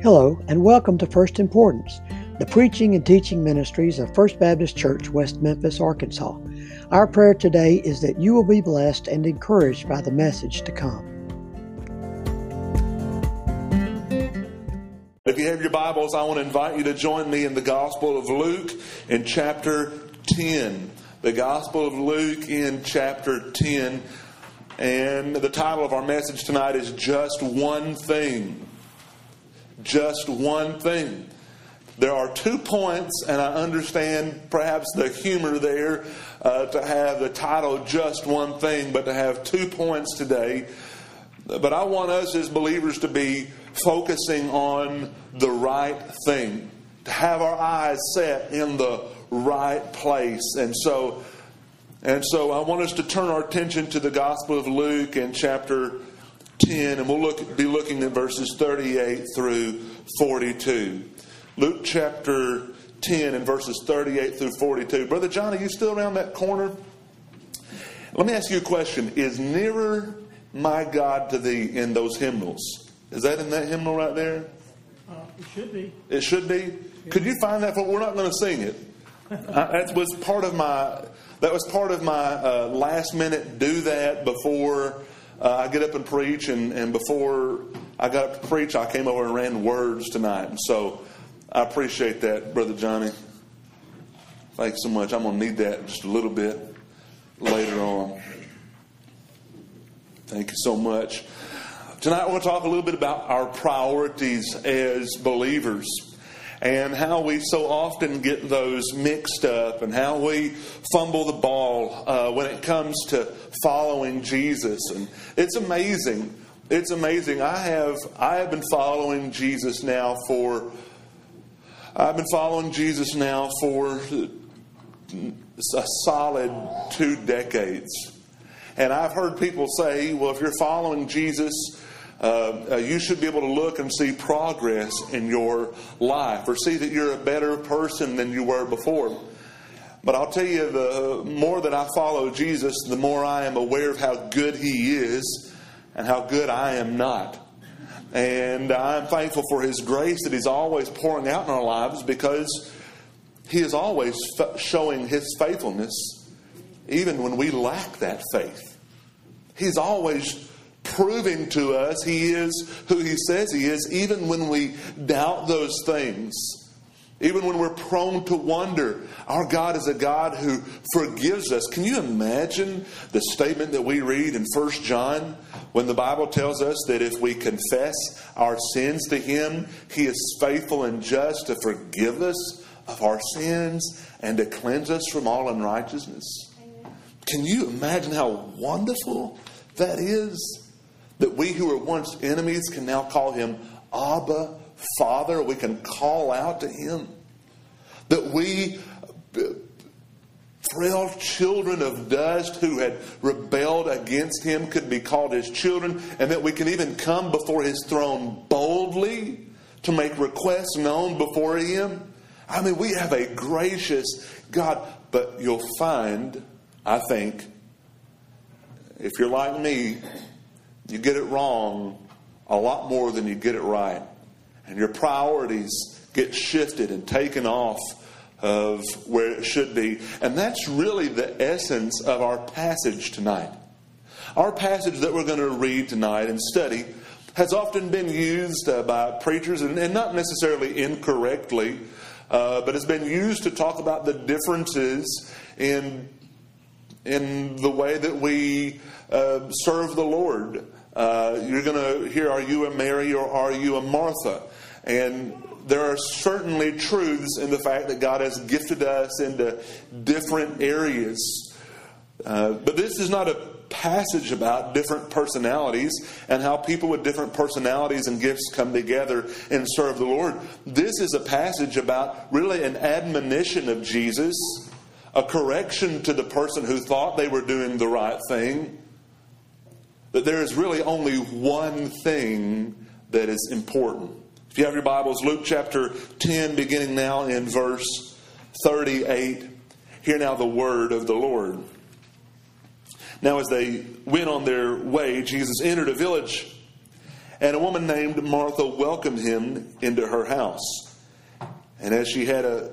Hello, and welcome to First Importance, the preaching and teaching ministries of First Baptist Church, West Memphis, Arkansas. Our prayer today is that you will be blessed and encouraged by the message to come. If you have your Bibles, I want to invite you to join me in the Gospel of Luke in chapter 10. The Gospel of Luke in chapter 10. And the title of our message tonight is Just One Thing. Just One Thing. There are two points, and I understand perhaps the humor there uh, to have the title Just One Thing, but to have two points today. But I want us as believers to be focusing on the right thing, to have our eyes set in the right place. And so, and so I want us to turn our attention to the Gospel of Luke in chapter 10, and we'll look, be looking at verses 38 through 42. Luke chapter 10 and verses 38 through 42. Brother John, are you still around that corner? Let me ask you a question. Is nearer my God to thee in those hymnals? Is that in that hymnal right there? Uh, it should be. It should be. Could you find that? For, we're not going to sing it. I, that was part of my. That was part of my uh, last minute do that before uh, I get up and preach, and, and before I got up to preach, I came over and ran words tonight. And so I appreciate that, Brother Johnny. Thanks so much. I'm going to need that just a little bit later on. Thank you so much. Tonight, I want to talk a little bit about our priorities as believers and how we so often get those mixed up and how we fumble the ball uh, when it comes to following Jesus. And it's amazing. It's amazing. I have I have been following Jesus now for I've been following Jesus now for a solid two decades. And I've heard people say, well, if you're following Jesus, uh, uh, you should be able to look and see progress in your life or see that you're a better person than you were before. But I'll tell you, the more that I follow Jesus, the more I am aware of how good He is and how good I am not. And I'm thankful for His grace that He's always pouring out in our lives because He is always showing His faithfulness even when we lack that faith. He's always proving to us He is who He says He is, even when we doubt those things. Even when we're prone to wonder, our God is a God who forgives us. Can you imagine the statement that we read in 1 John when the Bible tells us that if we confess our sins to Him, He is faithful and just to forgive us of our sins and to cleanse us from all unrighteousness? Can you imagine how wonderful that is? That we who were once enemies can now call him Abba, Father. We can call out to him. That we, frail children of dust who had rebelled against him, could be called his children, and that we can even come before his throne boldly to make requests known before him. I mean, we have a gracious God, but you'll find, I think, if you're like me, you get it wrong a lot more than you get it right. And your priorities get shifted and taken off of where it should be. And that's really the essence of our passage tonight. Our passage that we're going to read tonight and study has often been used uh, by preachers, and, not necessarily incorrectly, uh, but has been used to talk about the differences in, in the way that we uh, serve the Lord. Uh, you're going to hear, are you a Mary or are you a Martha? And there are certainly truths in the fact that God has gifted us into different areas. Uh, but this is not a passage about different personalities and how people with different personalities and gifts come together and serve the Lord. This is a passage about really an admonition of Jesus, a correction to the person who thought they were doing the right thing that there is really only one thing that is important. If you have your Bibles, Luke chapter 10, beginning now in verse 38, hear now the word of the Lord. Now, as they went on their way, Jesus entered a village, and a woman named Martha welcomed him into her house. And as she had a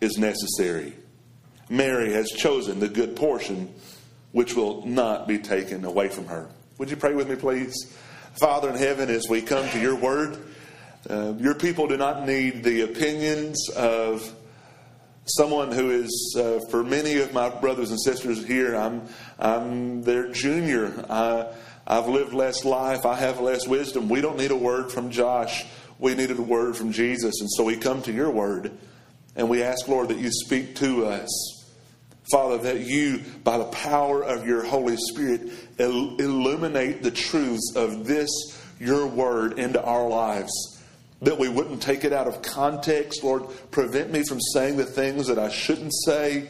is necessary. Mary has chosen the good portion which will not be taken away from her. Would you pray with me, please? Father in heaven, as we come to your word, uh, your people do not need the opinions of someone who is, uh, for many of my brothers and sisters here, I'm, I'm their junior. I, I've lived less life. I have less wisdom. We don't need a word from Josh. We needed a word from Jesus. And so we come to your word and we ask, Lord, that you speak to us. Father, that you, by the power of your Holy Spirit, il- illuminate the truths of this, your word, into our lives that we wouldn't take it out of context. Lord, prevent me from saying the things that I shouldn't say.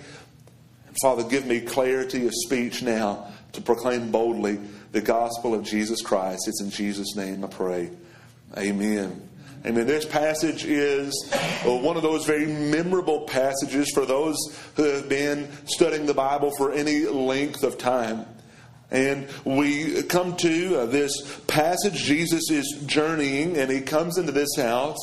Father, give me clarity of speech now to proclaim boldly the gospel of Jesus Christ. It's in Jesus' name I pray. Amen. Amen. This passage is uh, one of those very memorable passages for those who have been studying the Bible for any length of time. And we come to uh, this passage. Jesus is journeying, and he comes into this house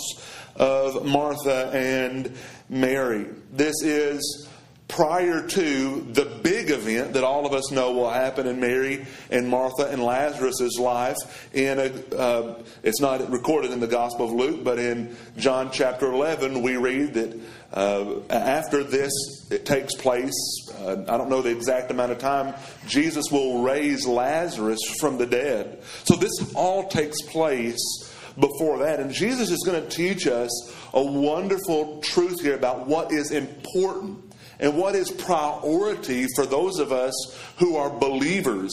of Martha and Mary. This is prior to the big event that all of us know will happen in Mary and Martha and Lazarus' life. In a, uh, it's not recorded in the Gospel of Luke, but in John chapter 11, we read that uh, after this it takes place, uh, I don't know the exact amount of time, Jesus will raise Lazarus from the dead. So this all takes place before that. And Jesus is going to teach us a wonderful truth here about what is important and what is priority for those of us who are believers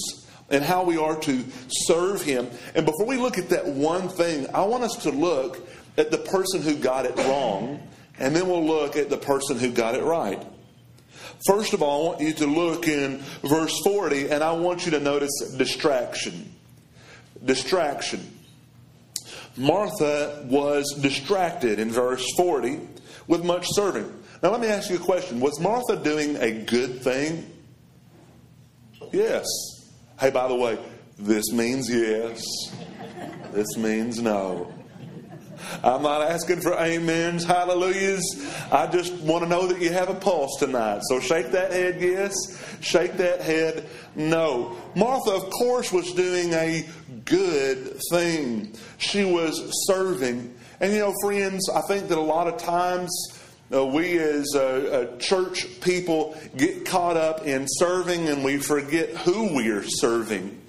and how we are to serve Him. And before we look at that one thing, I want us to look at the person who got it wrong, and then we'll look at the person who got it right. First of all, I want you to look in verse 40, and I want you to notice distraction. Distraction. Martha was distracted in verse 40 with much serving. Now, let me ask you a question. Was Martha doing a good thing? Yes. Hey, by the way, this means yes. This means no. I'm not asking for amens, hallelujahs. I just want to know that you have a pulse tonight. So shake that head, yes. Shake that head, no. Martha, of course, was doing a good thing. She was serving. And you know, friends, I think that a lot of times uh, we as uh, church people get caught up in serving and we forget who we are serving.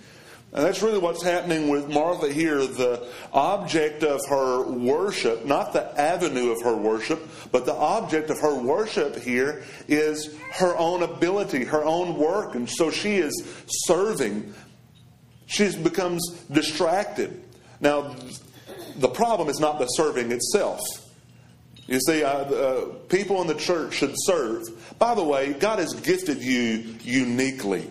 And that's really what's happening with Martha here. The object of her worship, not the avenue of her worship, but the object of her worship here is her own ability, her own work. And so she is serving. She becomes distracted. Now, the problem is not the serving itself. You see, uh, uh, people in the church should serve. By the way, God has gifted you uniquely.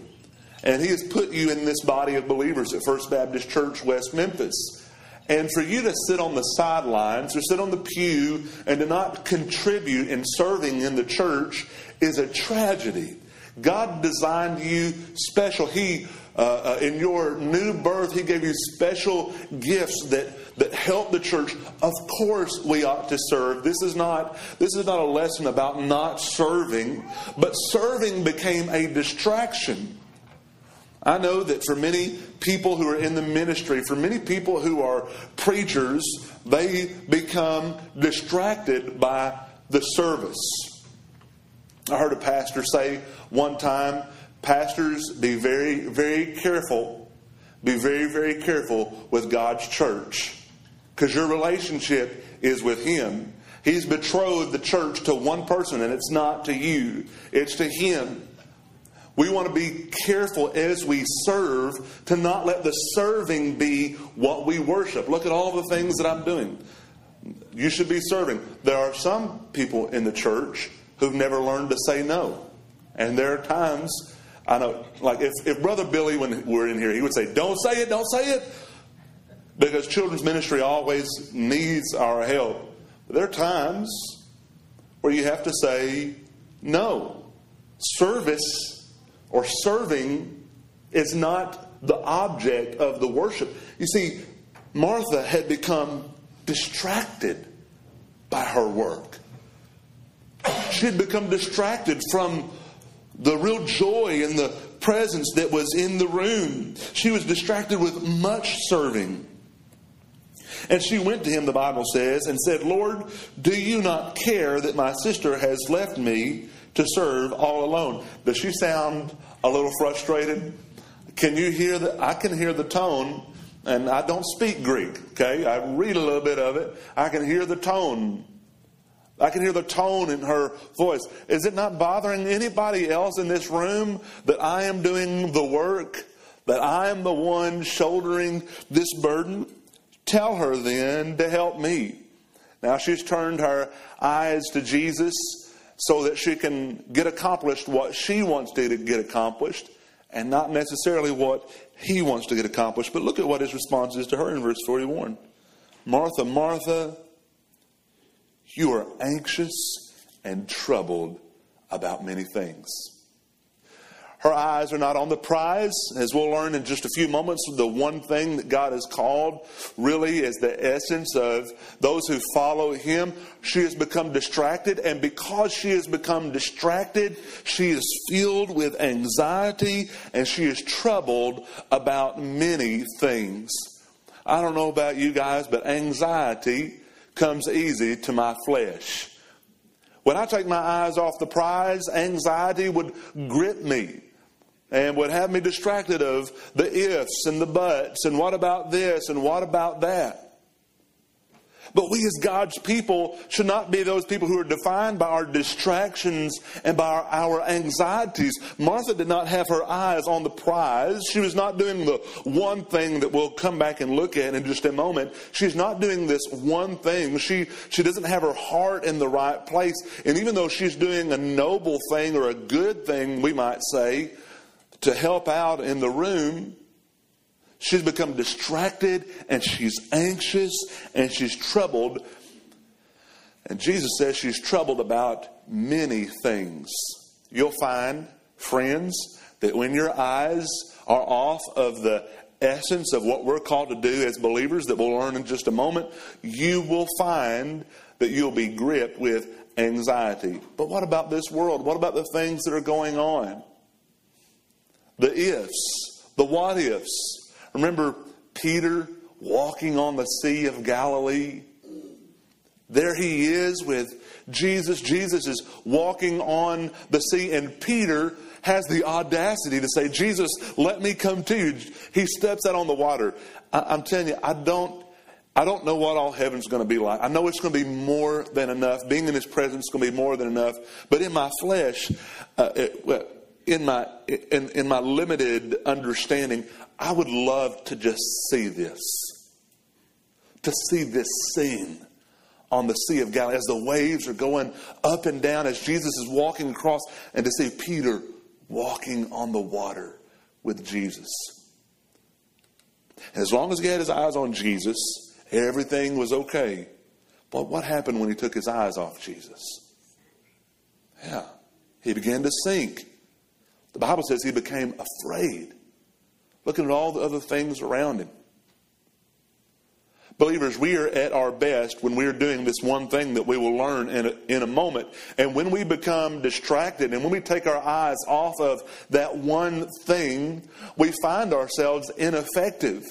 And He has put you in this body of believers at First Baptist Church, West Memphis. And for you to sit on the sidelines or sit on the pew and to not contribute in serving in the church is a tragedy. God designed you special. He, uh, uh, in your new birth, He gave you special gifts that that help the church, of course we ought to serve. This is not this is not a lesson about not serving, but serving became a distraction. I know that for many people who are in the ministry, for many people who are preachers, they become distracted by the service. I heard a pastor say one time, pastors, be very, very careful. Be very, very careful with God's church because your relationship is with Him. He's betrothed the church to one person, and it's not to you, it's to Him. We want to be careful as we serve to not let the serving be what we worship. Look at all the things that I'm doing. You should be serving. There are some people in the church who've never learned to say no. And there are times, I know, like if, if Brother Billy, when we're in here, he would say, Don't say it, don't say it. Because children's ministry always needs our help. There are times where you have to say no. Service or serving is not the object of the worship. You see, Martha had become distracted by her work. She had become distracted from the real joy and the presence that was in the room. She was distracted with much serving. And she went to him, the Bible says, and said, Lord, do you not care that my sister has left me to serve all alone? Does she sound a little frustrated? Can you hear the I can hear the tone and I don't speak Greek, okay? I read a little bit of it. I can hear the tone. I can hear the tone in her voice. Is it not bothering anybody else in this room that I am doing the work? That I am the one shouldering this burden? Tell her then to help me. Now she's turned her eyes to Jesus so that she can get accomplished what she wants to get accomplished and not necessarily what he wants to get accomplished. But look at what his response is to her in verse 41. Martha, Martha, you are anxious and troubled about many things. Her eyes are not on the prize. As we'll learn in just a few moments, the one thing that God has called really is the essence of those who follow Him. She has become distracted, and because she has become distracted, she is filled with anxiety and she is troubled about many things. I don't know about you guys, but anxiety comes easy to my flesh. When I take my eyes off the prize, anxiety would grip me and would have me distracted of the ifs and the buts and what about this and what about that. But we as God's people should not be those people who are defined by our distractions and by our, our, anxieties. Martha did not have her eyes on the prize. She was not doing the one thing that we'll come back and look at in just a moment. She's not doing this one thing. She, she doesn't have her heart in the right place. And even though she's doing a noble thing or a good thing, we might say, to help out in the room, she's become distracted and she's anxious and she's troubled. And Jesus says she's troubled about many things. You'll find, friends, that when your eyes are off of the essence of what we're called to do as believers, that we'll learn in just a moment, you will find that you'll be gripped with anxiety. But what about this world? What about the things that are going on? the ifs, the what ifs. Remember Peter walking on the Sea of Galilee? There he is with Jesus. Jesus is walking on the sea, and Peter has the audacity to say, Jesus, let me come to you. He steps out on the water. I, am telling you, I don't. I don't know what all heaven's going to be like. I know it's going to be more than enough. Being in His presence is going to be more than enough. But in my flesh, uh, it, in my in, in my limited understanding, I would love to just see this. To see this scene on the Sea of Galilee as the waves are going up and down as Jesus is walking across and to see Peter walking on the water with Jesus. As long as he had his eyes on Jesus, everything was okay. But what happened when he took his eyes off Jesus? Yeah, he began to sink. The Bible says he became afraid, looking at all the other things around him. Believers, we are at our best when we are doing this one thing that we will learn in a, in a moment. And when we become distracted and when we take our eyes off of that one thing, we find ourselves ineffective.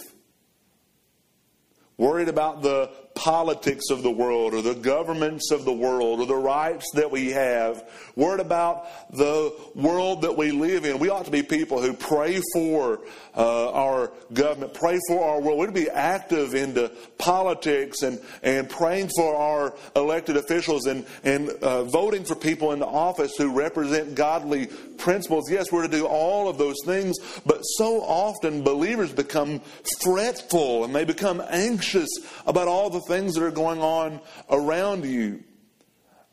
Worried about the politics of the world or the governments of the world or the rights that we have. Worried about the world that we live in. We ought to be people who pray for uh, our government, pray for our world. We'd be active into politics and, and praying for our elected officials and, and uh, voting for people in the office who represent godly principles. Yes, we're to do all of those things, but so often believers become fretful and they become anxious about all the things that are going on around you.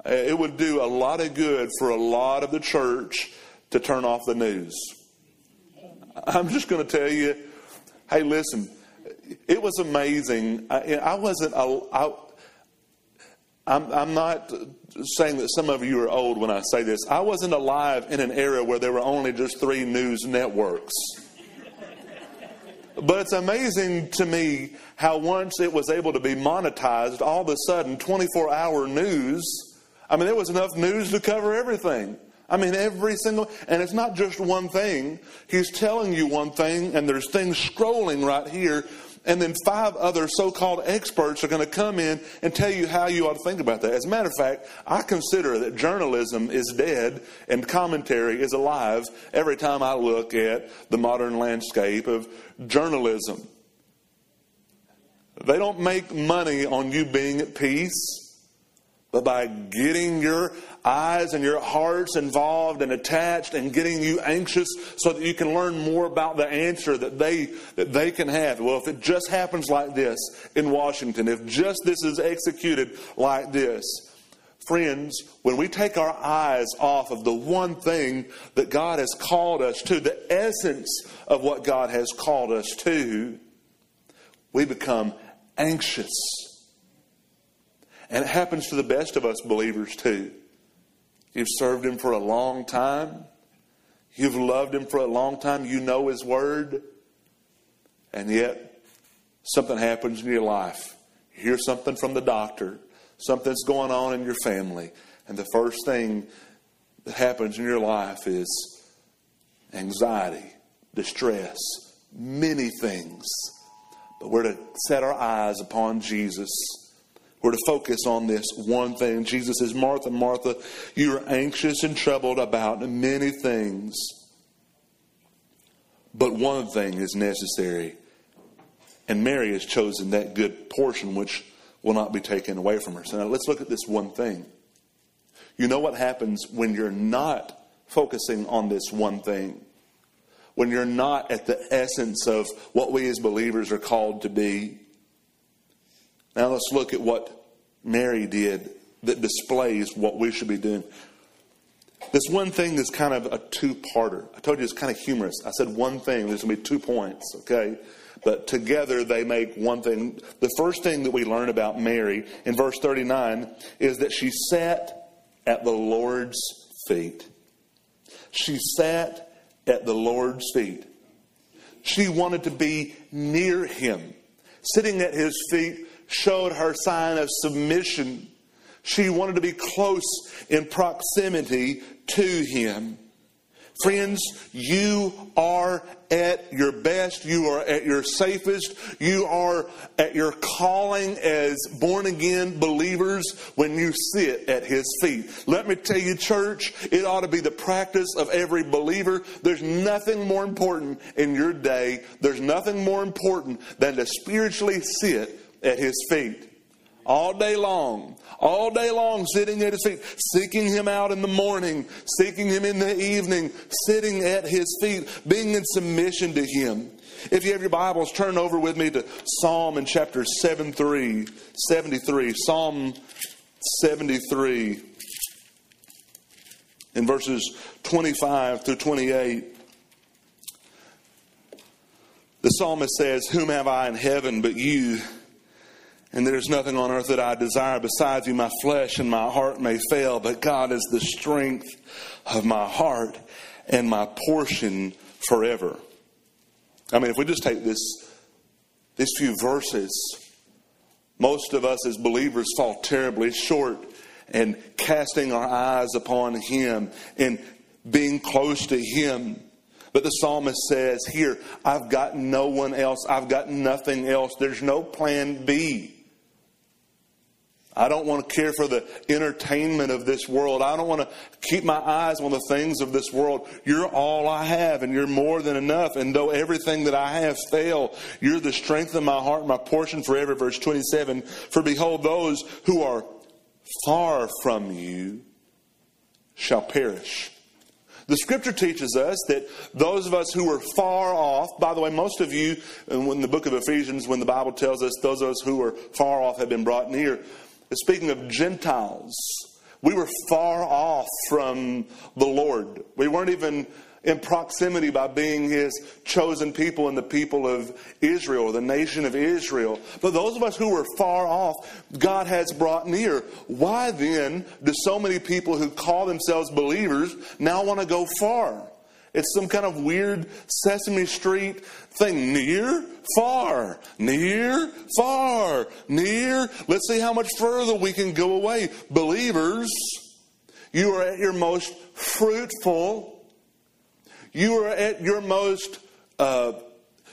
Uh, it would do a lot of good for a lot of the church to turn off the news. I'm just going to tell you hey, listen, it was amazing. I, I wasn't, I, I'm, I'm not saying that some of you are old when I say this. I wasn't alive in an era where there were only just three news networks. But it's amazing to me how once it was able to be monetized, all of a sudden, 24 hour news, I mean, there was enough news to cover everything. I mean, every single, and it's not just one thing. He's telling you one thing, and there's things scrolling right here, and then five other so called experts are going to come in and tell you how you ought to think about that. As a matter of fact, I consider that journalism is dead and commentary is alive every time I look at the modern landscape of journalism. They don't make money on you being at peace. But by getting your eyes and your hearts involved and attached and getting you anxious so that you can learn more about the answer that they that they can have. Well, if it just happens like this in Washington, if just this is executed like this, friends, when we take our eyes off of the one thing that God has called us to, the essence of what God has called us to, we become anxious and it happens to the best of us believers too. You've served Him for a long time. You've loved Him for a long time. You know His Word. And yet, something happens in your life. You hear something from the doctor. Something's going on in your family. And the first thing that happens in your life is anxiety, distress, many things. But we're to set our eyes upon Jesus we're to focus on this one thing. Jesus says, Martha, Martha, you are anxious and troubled about many things, but one thing is necessary. And Mary has chosen that good portion which will not be taken away from her. So now let's look at this one thing. You know what happens when you're not focusing on this one thing? When you're not at the essence of what we as believers are called to be? Now let's look at what Mary did that displays what we should be doing. This one thing is kind of a two parter. I told you it's kind of humorous. I said one thing, there's going to be two points, okay? But together they make one thing. The first thing that we learn about Mary in verse 39 is that she sat at the Lord's feet. She sat at the Lord's feet. She wanted to be near him. Sitting at his feet showed her sign of submission. She wanted to be close in proximity to him. Friends, you are at your best. You are at your safest. You are at your calling as born again believers when you sit at His feet. Let me tell you, church, it ought to be the practice of every believer. There's nothing more important in your day. There's nothing more important than to spiritually sit at his feet. All day long, all day long, sitting at his feet, seeking him out in the morning, seeking him in the evening, sitting at his feet, being in submission to him. If you have your Bibles, turn over with me to Psalm in chapter 73, 73. Psalm 73, in verses 25 through 28. The psalmist says, Whom have I in heaven but you? And there's nothing on earth that I desire besides you. My flesh and my heart may fail, but God is the strength of my heart and my portion forever. I mean, if we just take this, these few verses, most of us as believers fall terribly short in casting our eyes upon Him and being close to Him. But the psalmist says here, I've got no one else. I've got nothing else. There's no plan B. I don't want to care for the entertainment of this world. I don't want to keep my eyes on the things of this world. You're all I have, and you're more than enough. And though everything that I have fail, you're the strength of my heart, my portion forever. Verse 27 For behold, those who are far from you shall perish. The scripture teaches us that those of us who are far off, by the way, most of you, in the book of Ephesians, when the Bible tells us those of us who are far off have been brought near, speaking of Gentiles, we were far off from the Lord. We weren't even in proximity by being his chosen people and the people of Israel, the nation of Israel. But those of us who were far off, God has brought near. Why then do so many people who call themselves believers now want to go far? It's some kind of weird Sesame Street thing. Near, far, near, far, near. Let's see how much further we can go away. Believers, you are at your most fruitful you are at your most, uh,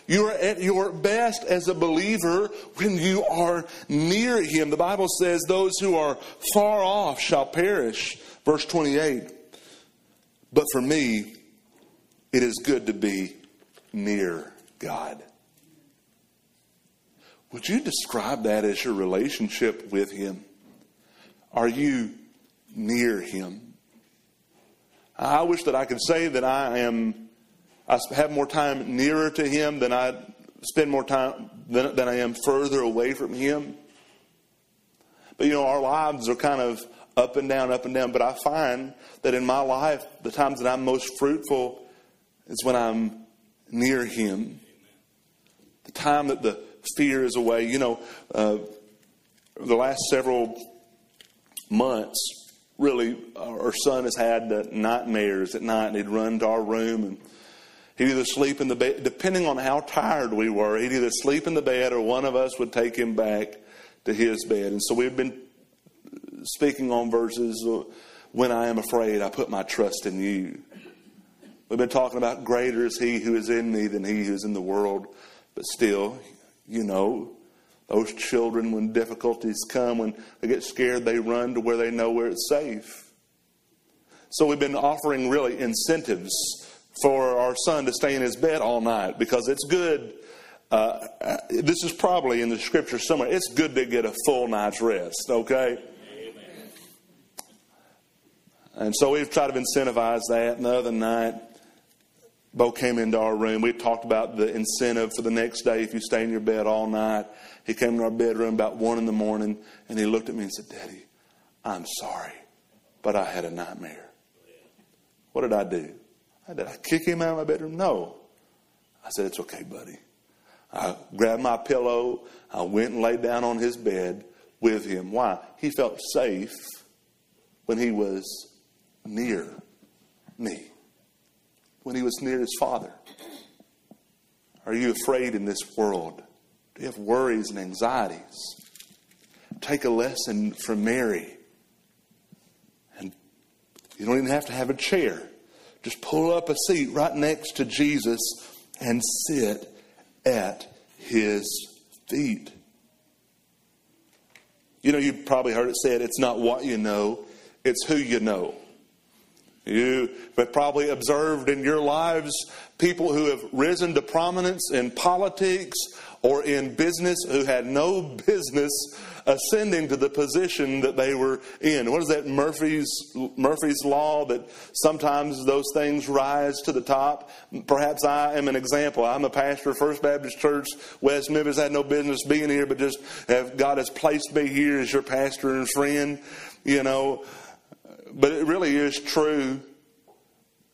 you are at your best as a believer when you are near Him. The Bible says, Those who are far off shall perish. Verse 28. But for me, it is good to be near God. Would you describe that as your relationship with Him? Are you near Him? I wish that I could say that I am, I have more time nearer to Him than I spend more time than, than I am further away from Him. But you know, our lives are kind of up and down, up and down. But I find that in my life, the times that I'm most fruitful is when I'm near Him. The time that the fear is away. You know, uh, the last several months, really, our son has had nightmares at night, and he'd run to our room and he'd either sleep in the bed, depending on how tired we were, he'd either sleep in the bed or one of us would take him back to his bed. And so we've been speaking on verses, uh, when I am afraid, I put my trust in you. We've been talking about greater is he who is in me than he who is in the world. But still, you know, those children, when difficulties come, when they get scared, they run to where they know where it's safe. So we've been offering really incentives for our son to stay in his bed all night because it's good. Uh, uh this is probably in the scripture somewhere. It's good to get a full night's rest, okay? Amen. And so we've tried to incentivize that. And the other night, Bo came into our room. We talked about the incentive for the next day if you stay in your bed all night. He came to our bedroom about one in the morning and he looked at me and said, Daddy, I'm sorry, but I had a nightmare. What did I do? Did I kick him out of my bedroom? No. I said, It's okay, buddy. I grabbed my pillow. I went and laid down on his bed with him. Why? He felt safe when he was near me, when he was near his father. Are you afraid in this world? Do you have worries and anxieties? Take a lesson from Mary. And you don't even have to have a chair. Just pull up a seat right next to Jesus and sit at his feet. You know, you've probably heard it said, it's not what you know, it's who you know. You have probably observed in your lives people who have risen to prominence in politics or in business who had no business ascending to the position that they were in. What is that Murphy's Murphy's law that sometimes those things rise to the top? Perhaps I am an example. I'm a pastor of First Baptist Church West Memphis. I had no business being here, but just have God has placed me here as your pastor and friend. You know, but it really is true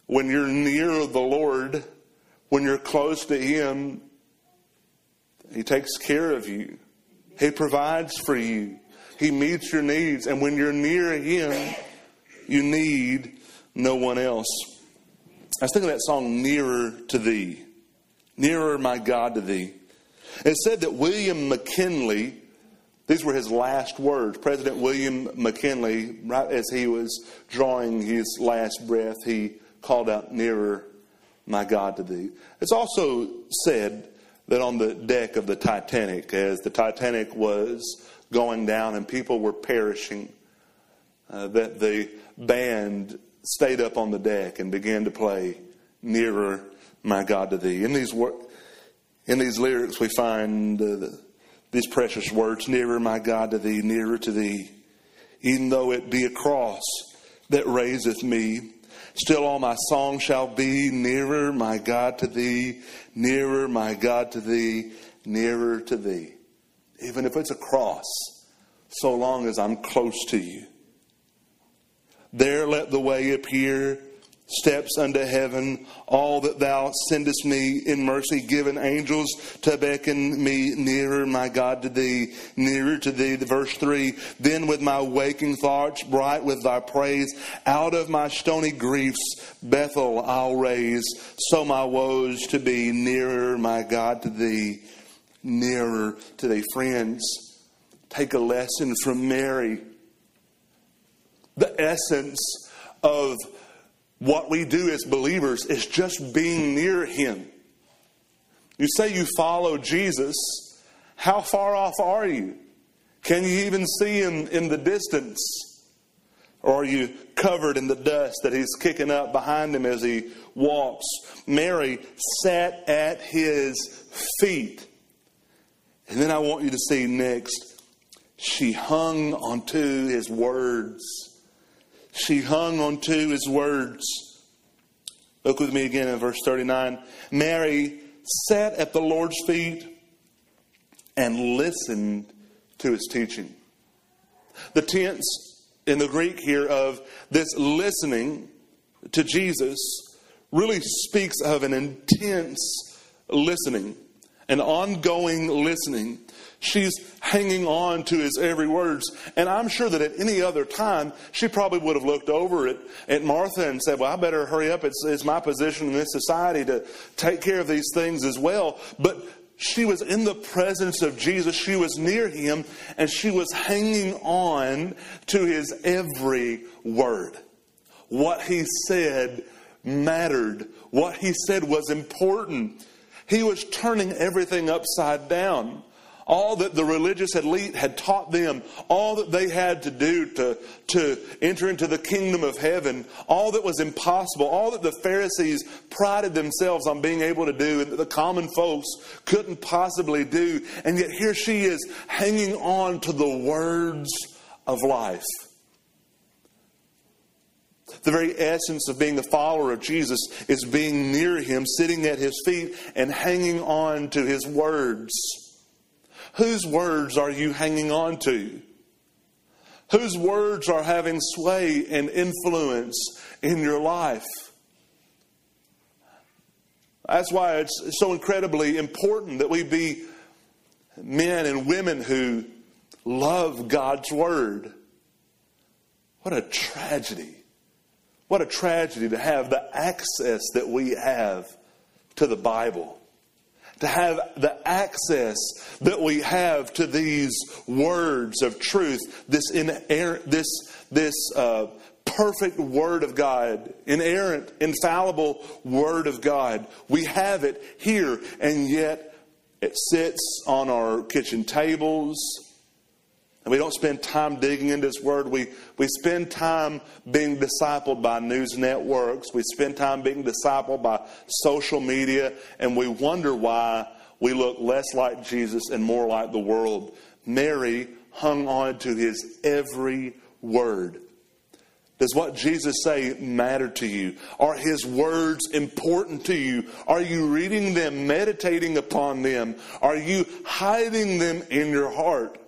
when you're near the Lord, when you're close to Him, he takes care of you. He provides for you. He meets your needs. And when you're near Him, you need no one else. I was thinking of that song, Nearer to Thee. Nearer, my God, to Thee. It said that William McKinley, these were his last words. President William McKinley, right as he was drawing his last breath, he called out, Nearer, my God, to Thee. It's also said that on the deck of the Titanic, as the Titanic was going down and people were perishing, uh, that the band stayed up on the deck and began to play Nearer, My God, to Thee. In these, wor- in these lyrics, we find uh, the, these precious words Nearer, my God, to Thee, nearer to Thee. Even though it be a cross that raiseth me, still all my song shall be Nearer, my God, to Thee, nearer, my God, to Thee, nearer to Thee. Even if it's a cross, so long as I'm close to you. There let the way appear, steps unto heaven, all that thou sendest me in mercy, given angels to beckon me nearer, my God, to thee, nearer to thee. The verse three, then with my waking thoughts, bright with thy praise, out of my stony griefs, Bethel I'll raise, so my woes to be nearer, my God, to thee, nearer to thee. Friends, take a lesson from Mary the essence of what we do as believers is just being near Him. You say you follow Jesus, how far off are you? Can you even see Him in the distance? Or are you covered in the dust that He's kicking up behind Him as He walks? Mary sat at His feet. And then I want you to see next, she hung onto His words. She hung on to his words. Look with me again in verse 39. Mary sat at the Lord's feet and listened to his teaching. The tense in the Greek here of this listening to Jesus really speaks of an intense listening, an ongoing listening. She's hanging on to his every words. And I'm sure that at any other time, she probably would have looked over at, at Martha and said, Well, I better hurry up. It's, it's my position in this society to take care of these things as well. But she was in the presence of Jesus. She was near him, and she was hanging on to his every word. What he said mattered, what he said was important. He was turning everything upside down all that the religious elite had taught them, all that they had to do to, to enter into the kingdom of heaven, all that was impossible, all that the Pharisees prided themselves on being able to do and that the common folks couldn't possibly do. And yet here she is hanging on to the words of life. The very essence of being the follower of Jesus is being near him, sitting at his feet, and hanging on to his words. Whose words are you hanging on to? Whose words are having sway and influence in your life? That's why it's so incredibly important that we be men and women who love God's Word. What a tragedy. What a tragedy to have the access that we have to the Bible to have the access that we have to these words of truth, this inerrant, this this uh, perfect Word of God, inerrant, infallible Word of God. We have it here, and yet it sits on our kitchen tables and we don't spend time digging into His Word. We, we spend time being discipled by news networks. We spend time being discipled by social media. And we wonder why we look less like Jesus and more like the world. Mary hung on to His every word. Does what Jesus say matter to you? Are his words important to you? Are you reading them, meditating upon them? Are you hiding them in your heart?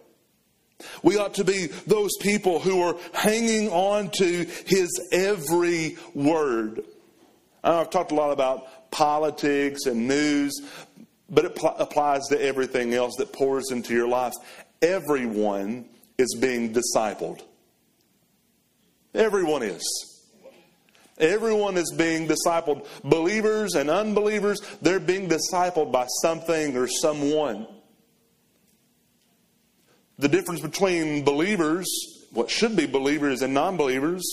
We ought to be those people who are hanging on to his every word. I've talked a lot about politics and news, but it pl- applies to everything else that pours into your life. Everyone is being discipled. Everyone is. Everyone is being discipled. Believers and unbelievers, they're being discipled by something or someone. The difference between believers, what should be believers, and non believers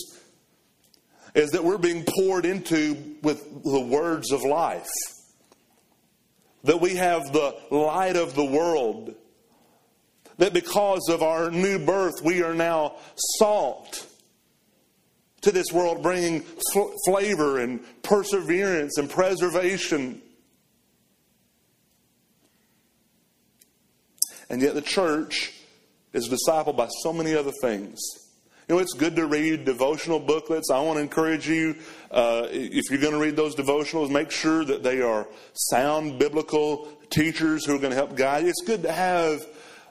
is that we're being poured into with the words of life. That we have the light of the world. that because of our new birth, we are now salt to this world, bringing fl- flavor and perseverance and preservation. And yet, the church is discipled by so many other things. You know, it's good to read devotional booklets. I want to encourage you, uh, if you're going to read those devotionals, make sure that they are sound biblical teachers who are going to help guide you. It's good to have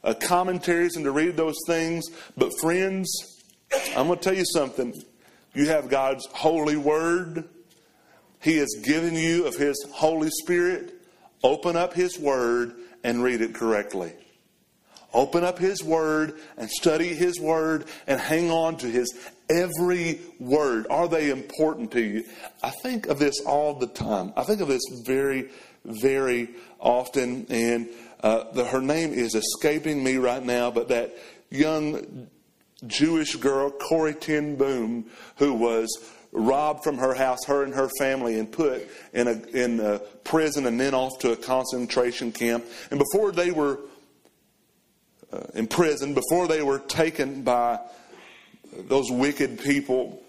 uh, commentaries and to read those things. But, friends, I'm going to tell you something. You have God's holy word, He has given you of His Holy Spirit. Open up His word and read it correctly. Open up His Word and study His Word and hang on to His every word. Are they important to you? I think of this all the time. I think of this very, very often. And uh, the, her name is escaping me right now, but that young Jewish girl, Corrie ten Boom, who was robbed from her house, her and her family, and put in a, in a prison and then off to a concentration camp. And before they were uh, in prison before they were taken by those wicked people.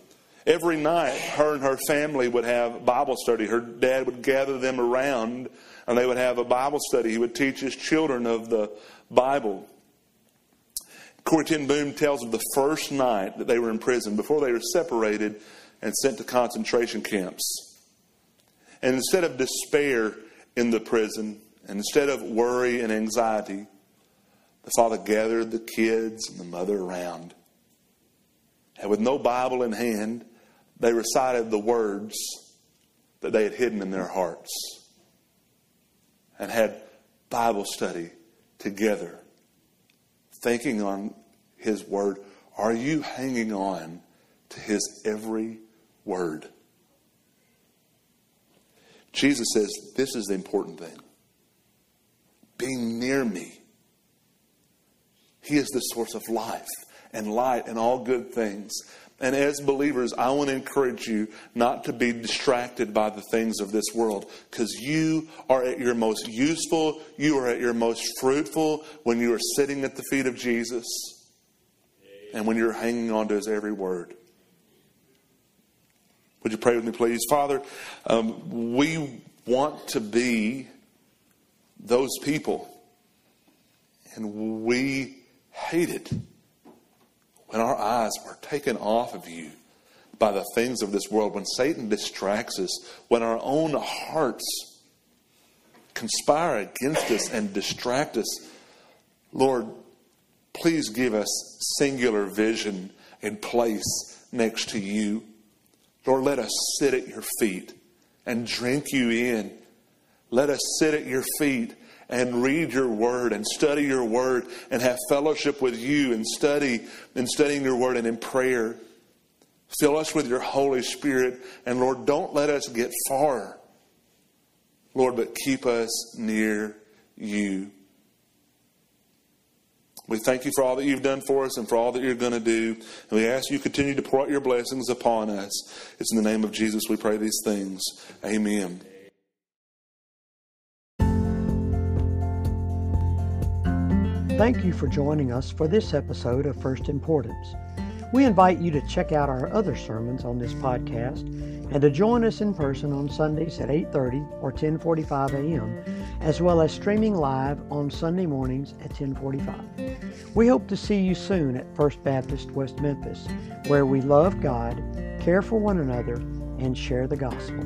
Every night, her and her family would have Bible study. Her dad would gather them around and they would have a Bible study. He would teach his children of the Bible. Corrie ten Boom tells of the first night that they were in prison before they were separated and sent to concentration camps. And instead of despair in the prison, and instead of worry and anxiety, the father gathered the kids and the mother around. And with no Bible in hand, they recited the words that they had hidden in their hearts and had Bible study together, thinking on His Word. Are you hanging on to His every word? Jesus says, This is the important thing. Being near me he is the source of life and light and all good things. And as believers, I want to encourage you not to be distracted by the things of this world because you are at your most useful, you are at your most fruitful when you are sitting at the feet of Jesus and when you're hanging on to his every word. Would you pray with me, please? Father, um, we want to be those people, and we hate it when our eyes are taken off of you by the things of this world, when Satan distracts us, when our own hearts conspire against us and distract us. Lord, please give us singular vision and place next to you. Lord, let us sit at your feet and drink you in. Let us sit at your feet and read your word and study your word and have fellowship with you and study and studying your word and in prayer. Fill us with your Holy Spirit. And Lord, don't let us get far. Lord, but keep us near you. We thank you for all that you've done for us and for all that you're going to do. And we ask you continue to pour out your blessings upon us. It's in the name of Jesus we pray these things. Amen. Thank you for joining us for this episode of First Importance. We invite you to check out our other sermons on this podcast and to join us in person on Sundays at 8:30 or 10:45 a.m., as well as streaming live on Sunday mornings at 10:45. We hope to see you soon at First Baptist West Memphis, where we love God, care for one another, and share the gospel.